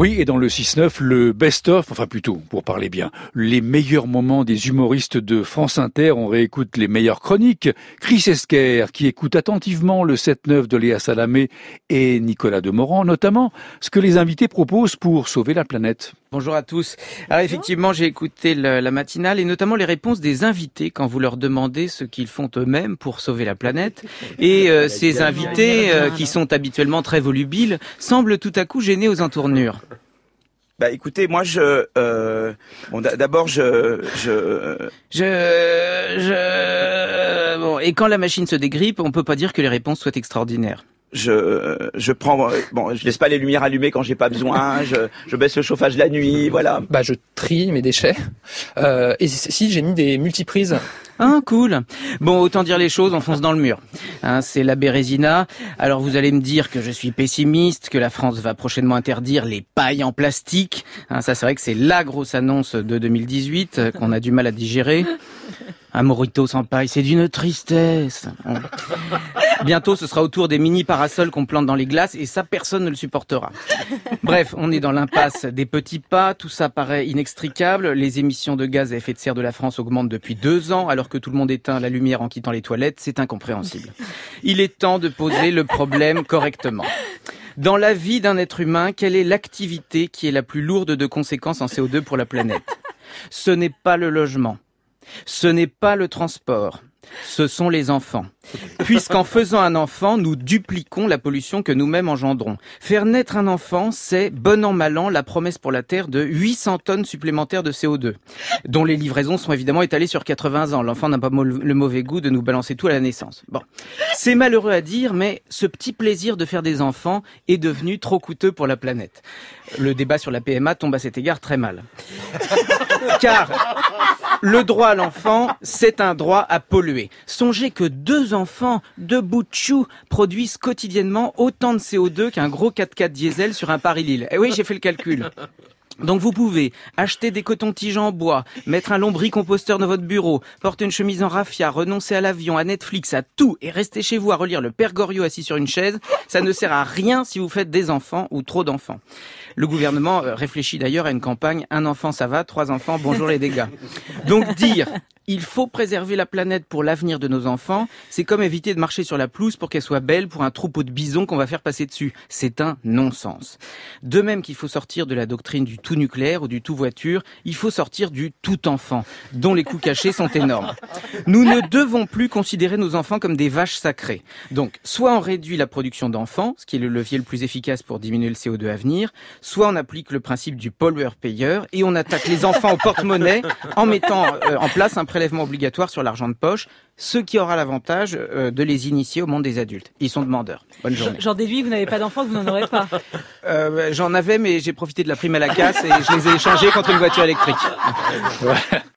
Oui, et dans le 6-9, le best-of, enfin plutôt, pour parler bien, les meilleurs moments des humoristes de France Inter. On réécoute les meilleures chroniques. Chris Esquer, qui écoute attentivement le 7-9 de Léa Salamé et Nicolas Demorand, notamment ce que les invités proposent pour sauver la planète. Bonjour à tous. Alors effectivement, j'ai écouté la matinale et notamment les réponses des invités quand vous leur demandez ce qu'ils font eux-mêmes pour sauver la planète. Et euh, ces invités, euh, qui sont habituellement très volubiles, semblent tout à coup gênés aux entournures. Bah écoutez, moi je euh, bon d'abord je je je je bon et quand la machine se dégrippe, on peut pas dire que les réponses soient extraordinaires. Je je prends bon je laisse pas les lumières allumées quand j'ai pas besoin je, je baisse le chauffage la nuit voilà. Bah je trie mes déchets. Euh, et si j'ai mis des multiprises ah cool. Bon autant dire les choses on fonce dans le mur. Hein, c'est la Bérésina alors vous allez me dire que je suis pessimiste que la France va prochainement interdire les pailles en plastique. Hein, ça c'est vrai que c'est la grosse annonce de 2018 euh, qu'on a du mal à digérer un morito sans paille, c'est d'une tristesse. Bientôt, ce sera autour des mini parasols qu'on plante dans les glaces et ça, personne ne le supportera. Bref, on est dans l'impasse des petits pas. Tout ça paraît inextricable. Les émissions de gaz à effet de serre de la France augmentent depuis deux ans alors que tout le monde éteint la lumière en quittant les toilettes. C'est incompréhensible. Il est temps de poser le problème correctement. Dans la vie d'un être humain, quelle est l'activité qui est la plus lourde de conséquences en CO2 pour la planète? Ce n'est pas le logement ce n'est pas le transport, ce sont les enfants. Puisqu'en faisant un enfant, nous dupliquons la pollution que nous-mêmes engendrons. Faire naître un enfant, c'est, bon an mal an, la promesse pour la Terre de 800 tonnes supplémentaires de CO2, dont les livraisons sont évidemment étalées sur 80 ans. L'enfant n'a pas le mauvais goût de nous balancer tout à la naissance. Bon. C'est malheureux à dire, mais ce petit plaisir de faire des enfants est devenu trop coûteux pour la planète. Le débat sur la PMA tombe à cet égard très mal. Car le droit à l'enfant, c'est un droit à polluer. Songez que deux enfants, deux bouts de chou, produisent quotidiennement autant de CO2 qu'un gros 4x4 diesel sur un Paris-Lille. Eh oui, j'ai fait le calcul. Donc vous pouvez acheter des cotons-tiges en bois, mettre un lombricomposteur dans votre bureau, porter une chemise en raffia, renoncer à l'avion, à Netflix, à tout et rester chez vous à relire le Père Goriot assis sur une chaise. Ça ne sert à rien si vous faites des enfants ou trop d'enfants. Le gouvernement euh, réfléchit d'ailleurs à une campagne un enfant ça va, trois enfants bonjour les dégâts. Donc dire il faut préserver la planète pour l'avenir de nos enfants, c'est comme éviter de marcher sur la pelouse pour qu'elle soit belle pour un troupeau de bisons qu'on va faire passer dessus. C'est un non-sens. De même qu'il faut sortir de la doctrine du tout nucléaire ou du tout voiture, il faut sortir du tout enfant, dont les coûts cachés sont énormes. Nous ne devons plus considérer nos enfants comme des vaches sacrées. Donc, soit on réduit la production d'enfants, ce qui est le levier le plus efficace pour diminuer le CO2 à venir, soit on applique le principe du pollueur-payeur et on attaque les enfants au porte-monnaie en mettant euh, en place un prélèvement obligatoire sur l'argent de poche, ce qui aura l'avantage euh, de les initier au monde des adultes. Ils sont demandeurs. Bonne journée. J'en déduis, vous n'avez pas d'enfants, vous n'en aurez pas. Euh, J'en avais, mais j'ai profité de la prime à la casse et je les ai échangés contre une voiture électrique.